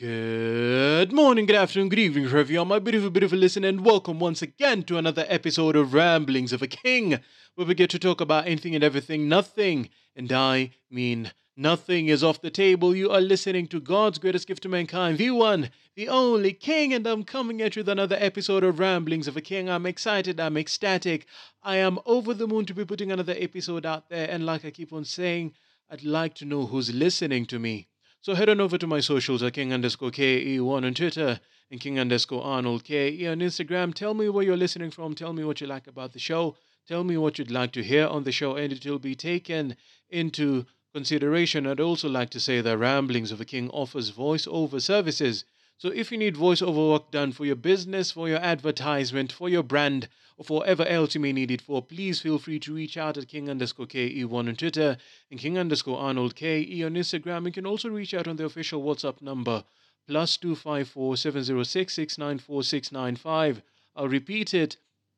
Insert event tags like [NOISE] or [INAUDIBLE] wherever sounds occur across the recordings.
Good morning, good afternoon, good evening, wherever you are, my beautiful, beautiful listener, and welcome once again to another episode of Ramblings of a King, where we get to talk about anything and everything, nothing, and I mean nothing is off the table. You are listening to God's greatest gift to mankind, the one, the only King, and I'm coming at you with another episode of Ramblings of a King. I'm excited, I'm ecstatic, I am over the moon to be putting another episode out there, and like I keep on saying, I'd like to know who's listening to me. So head on over to my socials at King underscore KE1 on Twitter and King underscore Arnold KE on Instagram. Tell me where you're listening from. Tell me what you like about the show. Tell me what you'd like to hear on the show, and it will be taken into consideration. I'd also like to say that Ramblings of a King offers voiceover services. So if you need voiceover work done for your business, for your advertisement, for your brand, or for whatever else you may need it for, please feel free to reach out at King underscore KE1 on Twitter and King underscore Arnold KE on Instagram. You can also reach out on the official WhatsApp number plus 254 706 694 695. I'll repeat it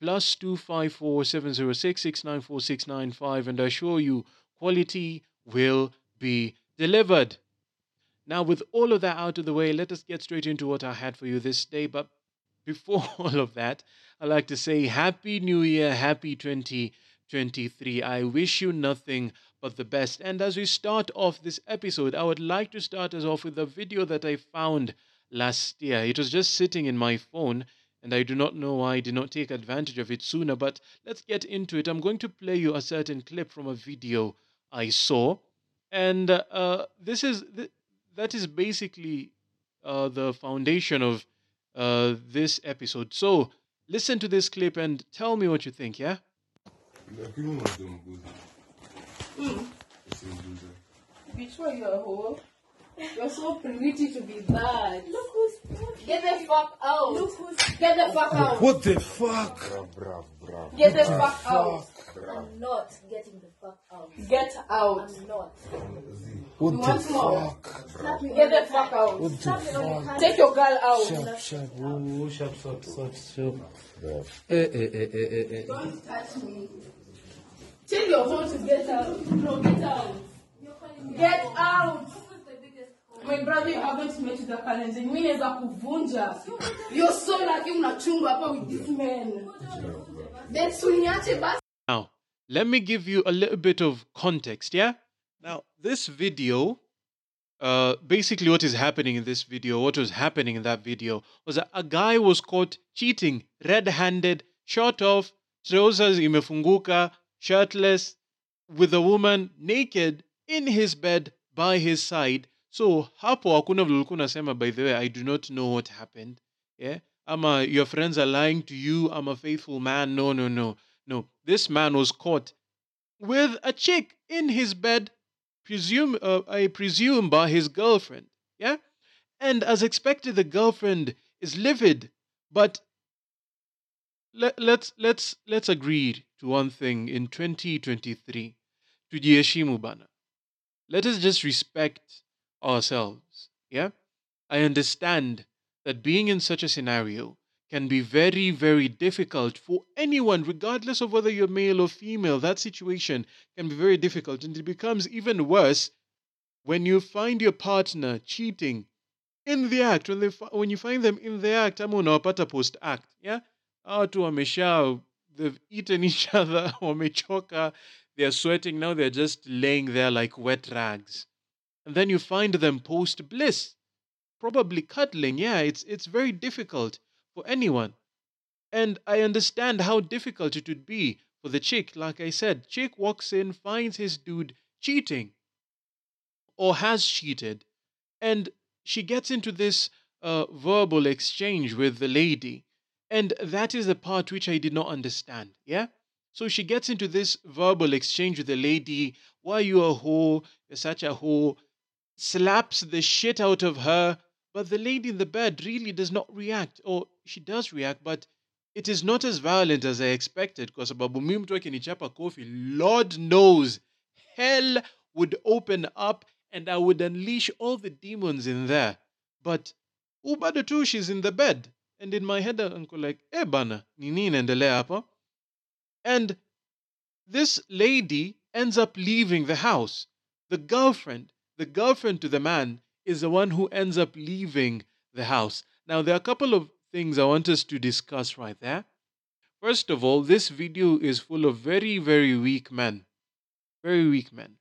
plus 254 706 694 695 and I assure you quality will be delivered. Now, with all of that out of the way, let us get straight into what I had for you this day. But before [LAUGHS] all of that, I'd like to say Happy New Year, Happy 2023. I wish you nothing but the best. And as we start off this episode, I would like to start us off with a video that I found last year. It was just sitting in my phone, and I do not know why I did not take advantage of it sooner. But let's get into it. I'm going to play you a certain clip from a video I saw. And uh, this is. That is basically uh, the foundation of uh, this episode. So listen to this clip and tell me what you think, yeah? Whore? You're so pretty to be bad. Look who's Get the fuck out. Look who's Get the fuck out. What the fuck? Get the fuck out. I'm not getting the fuck out. Get out. I'm not. What You the want more? fuck? Get the fuck out. What the fuck? Take your girl out. Sharp, sharp, oh, sharp, sharp, sharp, sharp. Eh, eh, eh, eh, eh, eh. Don't touch me. Tell your phone to get out. No, get out. Get out. My brother, you haven't met the calendar. Mimi naweza kuvunja. You're so lucky mnachungwa hapa with this man. Then suniache basi. Now, let me give you a little bit of context, yeah? Now, this video, uh, basically what is happening in this video, what was happening in that video, was that a guy was caught cheating, red-handed, short off, trousers imefunguka, shirtless, with a woman naked in his bed by his side. So hapo hakuna vile ulikuwa unasema by the way I do not know what happened. Yeah? Ama your friends are lying to you, I'm a faithful man. No, no, no. No. This man was caught with a chick in his bed, presume uh, I presume by his girlfriend. Yeah? And as expected, the girlfriend is livid. But let, let's let's let's agree to one thing in 2023. Tujiheshimu bana. Let us just respect ourselves. Yeah? I understand that being in such a scenario can be very, very difficult for anyone, regardless of whether you're male or female. That situation can be very difficult, and it becomes even worse when you find your partner cheating in the act. When, they, when you find them in the act, ama unawapata post act. Yeah? Hawa tu wamesha, they've eaten [LAUGHS] each other, they're sweating, now they're just laying there like wet rags. And then you find them post bliss, probably cuddling. Yeah, it's, it's very difficult for anyone. And I understand how difficult it would be for the chick. Like I said, chick walks in, finds his dude cheating or has cheated, and she gets into this uh, verbal exchange with the lady. And that is the part which I did not understand. Yeah? So she gets into this verbal exchange with the lady. Why you a whore? You're such a whore. Slaps the shit out of her. But the lady in the bed really does not react. Or she does react, but it is not as violent as I expected. Kwa sababu mimi mtu kofi, Lord knows, hell would open up and I would unleash all the demons in there. But ubado tu, she's in the bed. And in my head, uncle like, eh bana, ni nini inaendelea hapa? And this lady ends up leaving the house. The girlfriend, the girlfriend to the man, is the one who ends up leaving the house. Now, there are a couple of things I want us to discuss right there. First of all, this video is full of very, very weak men. Very weak men.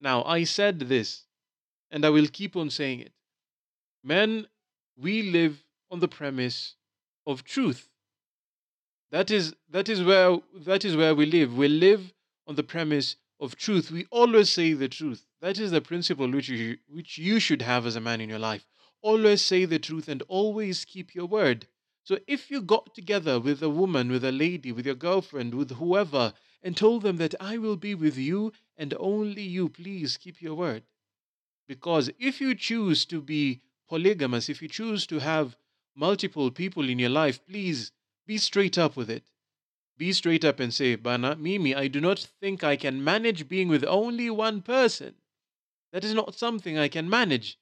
Now, I said this, and I will keep on saying it. Men, we live on the premise of truth. That is that is where that is where we live. We live on the premise of truth. We always say the truth. That is the principle which you which you should have as a man in your life. Always say the truth and always keep your word. So if you got together with a woman, with a lady, with your girlfriend, with whoever, and told them that I will be with you and only you, please keep your word. Because if you choose to be polygamous, if you choose to have multiple people in your life, please be straight up with it. Be straight up and say, Bana, Mimi, I do not think I can manage being with only one person. That is not something I can manage.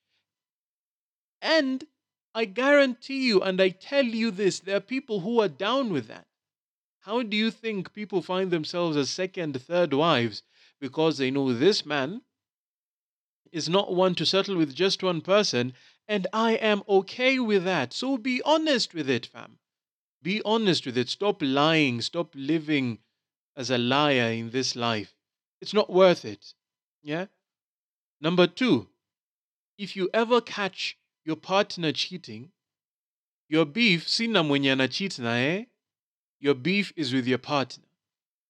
And I guarantee you, and I tell you this, there are people who are down with that. How do you think people find themselves as second, third wives? Because they know this man is not one to settle with just one person, and I am okay with that. So be honest with it, fam. Be honest with it. Stop lying. Stop living as a liar in this life. It's not worth it. Yeah? Number two, if you ever catch your partner cheating, your beef, sina cheat na eh? Your beef is with your partner.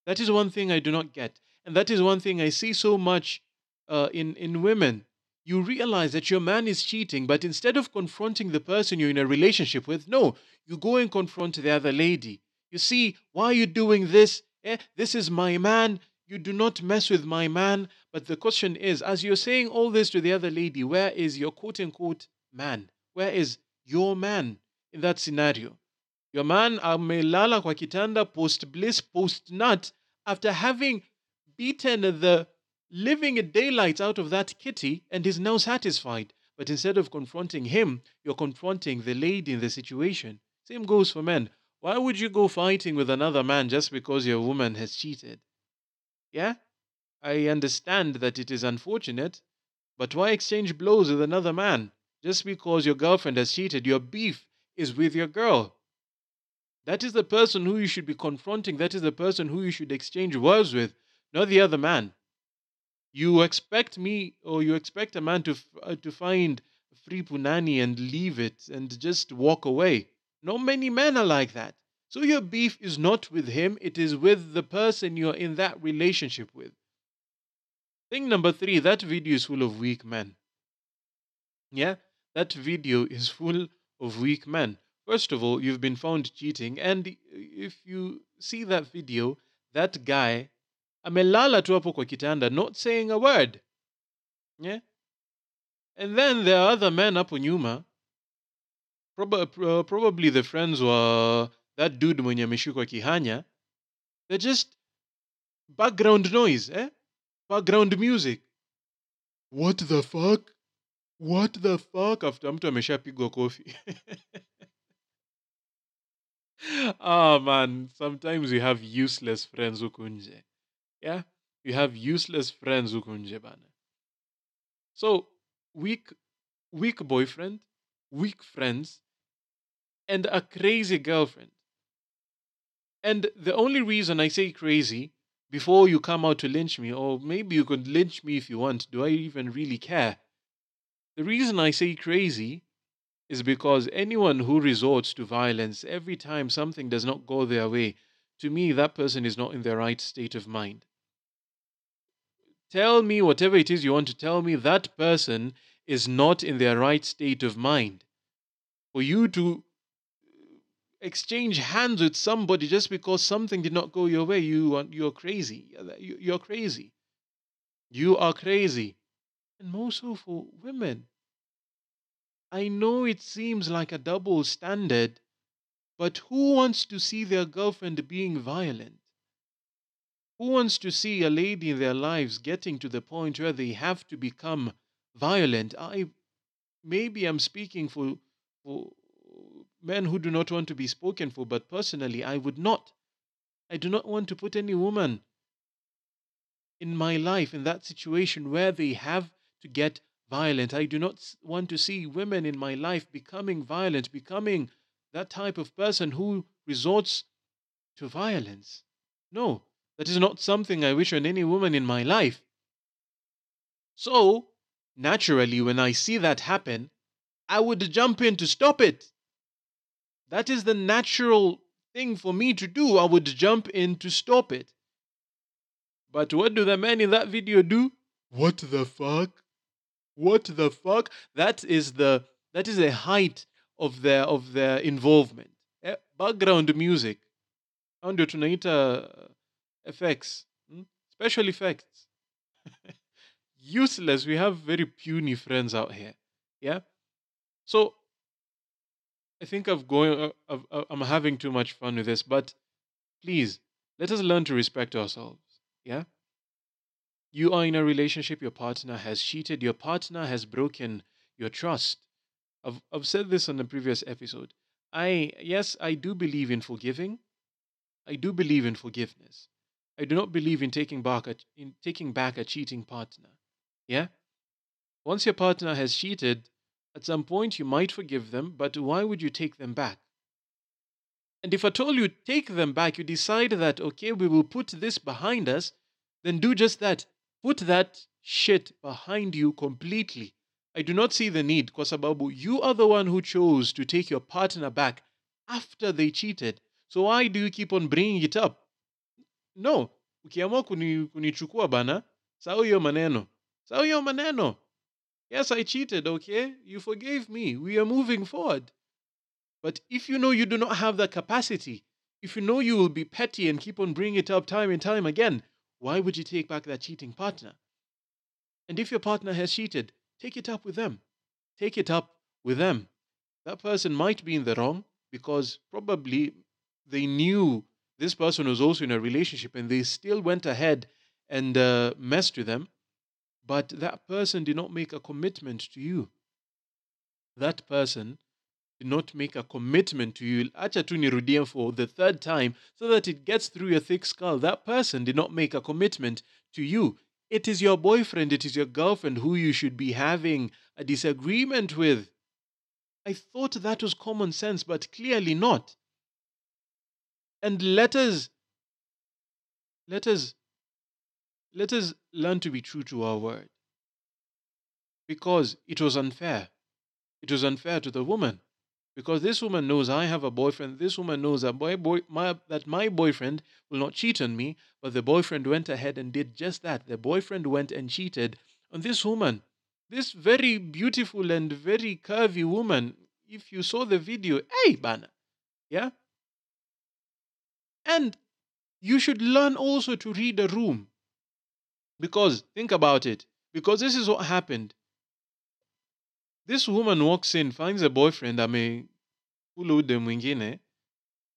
That is one thing I do not get. And that is one thing I see so much uh, in, in women. You realize that your man is cheating, but instead of confronting the person you're in a relationship with, no, you go and confront the other lady. You see, why are you doing this? Eh, this is my man. You do not mess with my man. But the question is, as you're saying all this to the other lady, where is your quote unquote man? Where is your man in that scenario? Your man amelala kwa kitanda post bliss, post nut, after having beaten the living a daylight out of that kitty and is now satisfied. But instead of confronting him, you're confronting the lady in the situation. Same goes for men. Why would you go fighting with another man just because your woman has cheated? Yeah? I understand that it is unfortunate, but why exchange blows with another man? Just because your girlfriend has cheated, your beef is with your girl. That is the person who you should be confronting. That is the person who you should exchange words with, not the other man. You expect me, or you expect a man to uh, to find free punani and leave it and just walk away. Not many men are like that. So your beef is not with him; it is with the person you're in that relationship with. Thing number three: that video is full of weak men. Yeah, that video is full of weak men. First of all, you've been found cheating, and if you see that video, that guy amelala tu hapo kwa kitanda, not saying a word. Yeah? And then there are other men hapo nyuma, prob- probably the friends were that dude mwenye ameshikwa kihanya, they're just background noise, eh? Background music. What the fuck? What the fuck? After mtu ameshapigwa kofi. [LAUGHS] Ah man, sometimes we have useless friends huku nje. Yeah? We have useless friends huku nje bana. So, weak weak boyfriend, weak friends, and a crazy girlfriend. And the only reason I say crazy before you come out to lynch me, or maybe you could lynch me if you want, do I even really care? The reason I say crazy is because anyone who resorts to violence every time something does not go their way, to me, that person is not in their right state of mind. Tell me whatever it is you want to tell me, that person is not in their right state of mind. For you to exchange hands with somebody just because something did not go your way, you are, you're crazy. You- You're crazy. You are crazy. And more so for women. I know it seems like a double standard, but who wants to see their girlfriend being violent? Who wants to see a lady in their lives getting to the point where they have to become violent? I maybe I'm speaking for for men who do not want to be spoken for, but personally I would not. I do not want to put any woman in my life in that situation where they have to get violent. I do not want to see women in my life becoming violent, becoming that type of person who resorts to violence. No, that is not something I wish on any woman in my life. So, naturally, when I see that happen, I would jump in to stop it. That is the natural thing for me to do. I would jump in to stop it. But what do the men in that video do? What the fuck? What the fuck? That is the that is the height of their of their involvement. Eh, Background music. Ndio tunaita uh, effects. hmm? Special effects. [LAUGHS] Useless. We have very puny friends out here. Yeah. So I think I've going. Uh, uh, I'm having too much fun with this, but please let us learn to respect ourselves. Yeah. You are in a relationship. Your partner has cheated. Your partner has broken your trust. I've I've said this on the previous episode. I yes, I do believe in forgiving. I do believe in forgiveness. I do not believe in taking back a, in taking back a cheating partner. Yeah. Once your partner has cheated, at some point you might forgive them, but why would you take them back? And if at all you take them back, you decide that, okay, we will put this behind us, then do just that. Put that shit behind you completely. I do not see the need, kwa sababu you are the one who chose to take your partner back after they cheated. So why do you keep on bringing it up? No, ukiamua kuni, kunichukua bana, sawa hiyo maneno. Sawa hiyo maneno. Yes, I cheated, okay? You forgave me. We are moving forward. But if you know you do not have the capacity, if you know you will be petty and keep on bringing it up time and time again, why would you take back that cheating partner? And if your partner has cheated, take it up with them. Take it up with them. That person might be in the wrong because probably they knew this person was also in a relationship and they still went ahead and uh, messed with them. But that person did not make a commitment to you. That person did not make a commitment to you. Acha tu nirudie for the third time so that it gets through your thick skull. That person did not make a commitment to you. It is your boyfriend, it is your girlfriend who you should be having a disagreement with. I thought that was common sense, but clearly not. And let us let us let us learn to be true to our word. Because it was unfair. It was unfair to the woman. Because this woman knows I have a boyfriend. This woman knows that my boy, my, that my boyfriend will not cheat on me. But the boyfriend went ahead and did just that. The boyfriend went and cheated on this woman. This very beautiful and very curvy woman. If you saw the video, hey, Bana. Yeah? And you should learn also to read a room. Because, think about it. Because this is what happened. This woman walks in, finds a boyfriend, ame ule mwingine.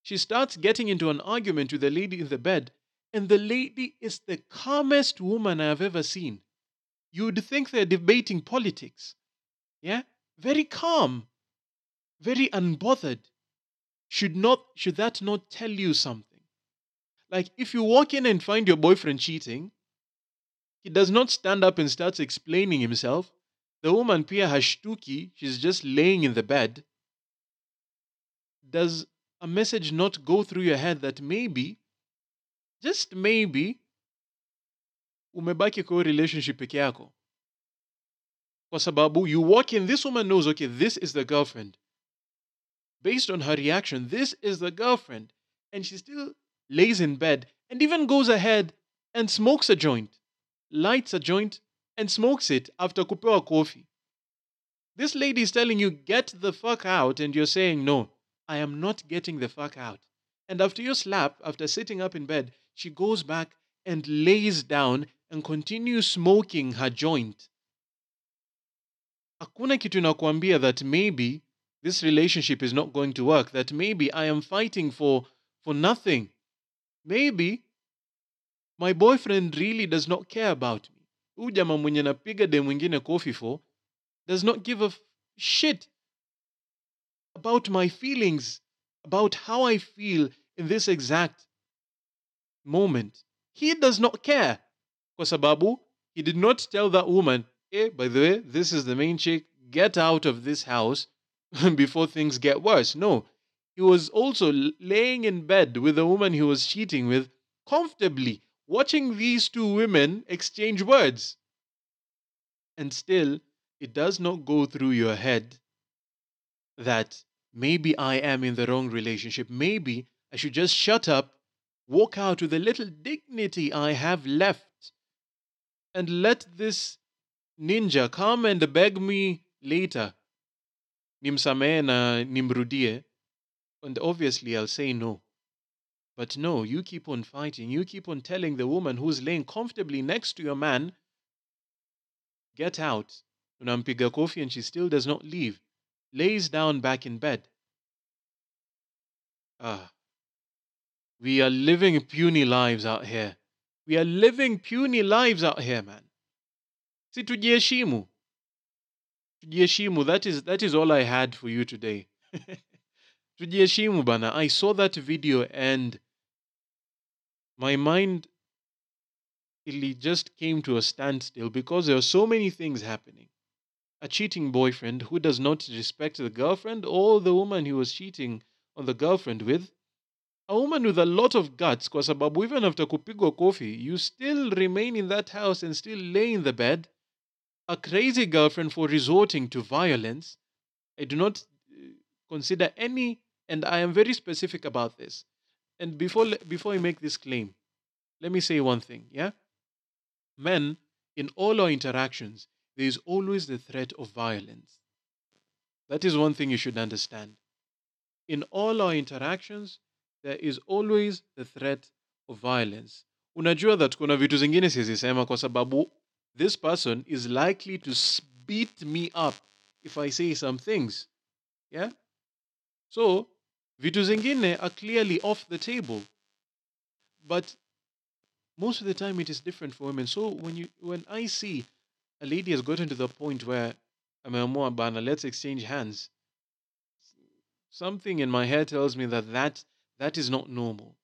She starts getting into an argument with the lady in the bed, and the lady is the calmest woman I have ever seen. You'd think they're debating politics. Yeah? Very calm, very unbothered. Should not should that not tell you something? Like if you walk in and find your boyfriend cheating, he does not stand up and starts explaining himself. The woman pia hashtuki, she's just laying in the bed. Does a message not go through your head that maybe, just maybe, umebaki kwa relationship peke yako? Kwa sababu you walk in, this woman knows, okay, this is the girlfriend. Based on her reaction, this is the girlfriend. And she still lays in bed and even goes ahead and smokes a joint, lights a joint, and smokes it after kupewa coffee. This lady is telling you, get the fuck out, and you're saying, no, I am not getting the fuck out. And after your slap, after sitting up in bed, she goes back and lays down and continues smoking her joint. Hakuna kitu inakuambia that maybe this relationship is not going to work, that maybe I am fighting for, for nothing. Maybe my boyfriend really does not care about me. Huyu jamaa mwenye napiga dem mwingine kofi for does not give a shit about my feelings, about how I feel in this exact moment. He does not care. Kwa sababu, he did not tell that woman, hey, by the way, this is the main chick. Get out of this house [LAUGHS] before things get worse. No, he was also laying in bed with the woman he was cheating with comfortably, watching these two women exchange words. And still, it does not go through your head that maybe I am in the wrong relationship. Maybe I should just shut up, walk out with the little dignity I have left, and let this ninja come and beg me later. Nimsamehe na nimrudie. And obviously I'll say no. But no, you keep on fighting. You keep on telling the woman who's laying comfortably next to your man, get out. Unampiga kofi and she still does not leave. Lays down back in bed. Ah. We are living puny lives out here. We are living puny lives out here, man. Si tujiheshimu. Tujiheshimu. That is, that is all I had for you today. [LAUGHS] tujiheshimu bana. I saw that video and my mind it just came to a standstill because there are so many things happening. A cheating boyfriend who does not respect the girlfriend or the woman he was cheating on the girlfriend with. A woman with a lot of guts, kwa sababu even after kupigwa kofi, you still remain in that house and still lay in the bed. A crazy girlfriend for resorting to violence. I do not uh, consider any, and I am very specific about this. And before before I make this claim, let me say one thing, yeah? Men, in all our interactions, there is always the threat of violence. That is one thing you should understand. In all our interactions, there is always the threat of violence. Unajua that kuna vitu zingine sizisema kwa sababu this person is likely to beat me up if I say some things. Yeah? So, vitu zingine are clearly off the table. But most of the time it is different for women. So when you when I see a lady has gotten to the point where ameamua bana, let's exchange hands. Something in my head tells me that that, that is not normal.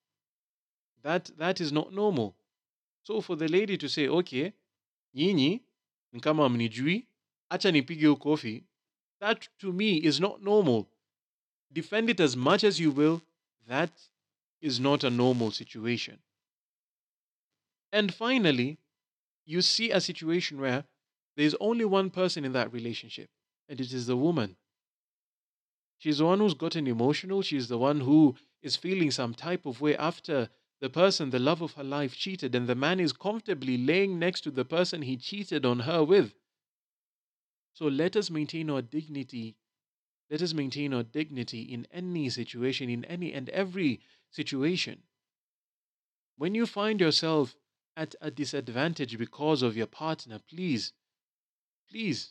That that is not normal. So for the lady to say, okay, nyinyi ni kama mnijui, acha nipige kofi, that to me is not normal. Defend it as much as you will, that is not a normal situation. And finally, you see a situation where there's only one person in that relationship, and it is the woman. She's the one who's gotten emotional. She's the one who is feeling some type of way after the person, the love of her life, cheated, and the man is comfortably laying next to the person he cheated on her with. So let us maintain our dignity. Let us maintain our dignity in any situation, in any and every situation. When you find yourself at a disadvantage because of your partner, please, please,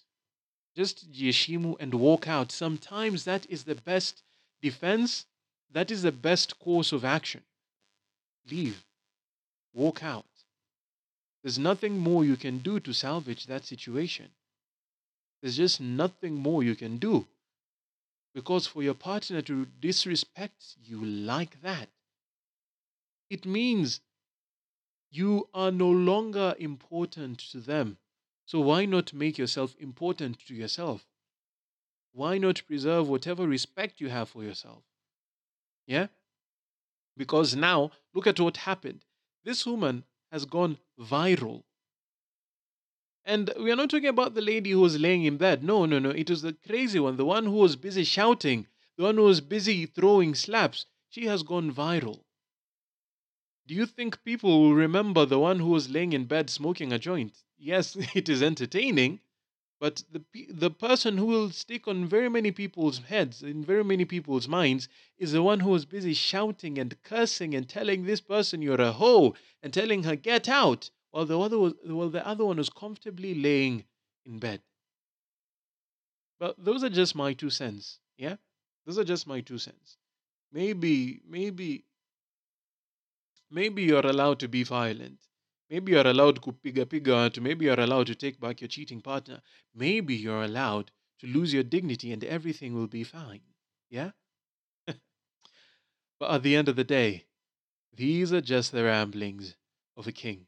just yeshimu and walk out. Sometimes that is the best defense, that is the best course of action. Leave, walk out. There's nothing more you can do to salvage that situation. There's just nothing more you can do. Because for your partner to disrespect you like that, it means you are no longer important to them. So why not make yourself important to yourself? Why not preserve whatever respect you have for yourself? Yeah? Because now, look at what happened. This woman has gone viral. And we are not talking about the lady who was laying in bed. No, no, no. It was the crazy one, the one who was busy shouting, the one who was busy throwing slaps. She has gone viral. Do you think people will remember the one who was laying in bed smoking a joint? Yes, [LAUGHS] it is entertaining, but the the person who will stick on very many people's heads, in very many people's minds, is the one who was busy shouting and cursing and telling this person you're a hoe and telling her get out, while the other was, while the other one was comfortably laying in bed. But those are just my two cents. Yeah, those are just my two cents. Maybe, maybe maybe you're allowed to be violent. Maybe you're allowed kupiga piga watu. Maybe you're allowed to take back your cheating partner. Maybe you're allowed to lose your dignity and everything will be fine. Yeah? [LAUGHS] but at the end of the day, these are just the ramblings of a king.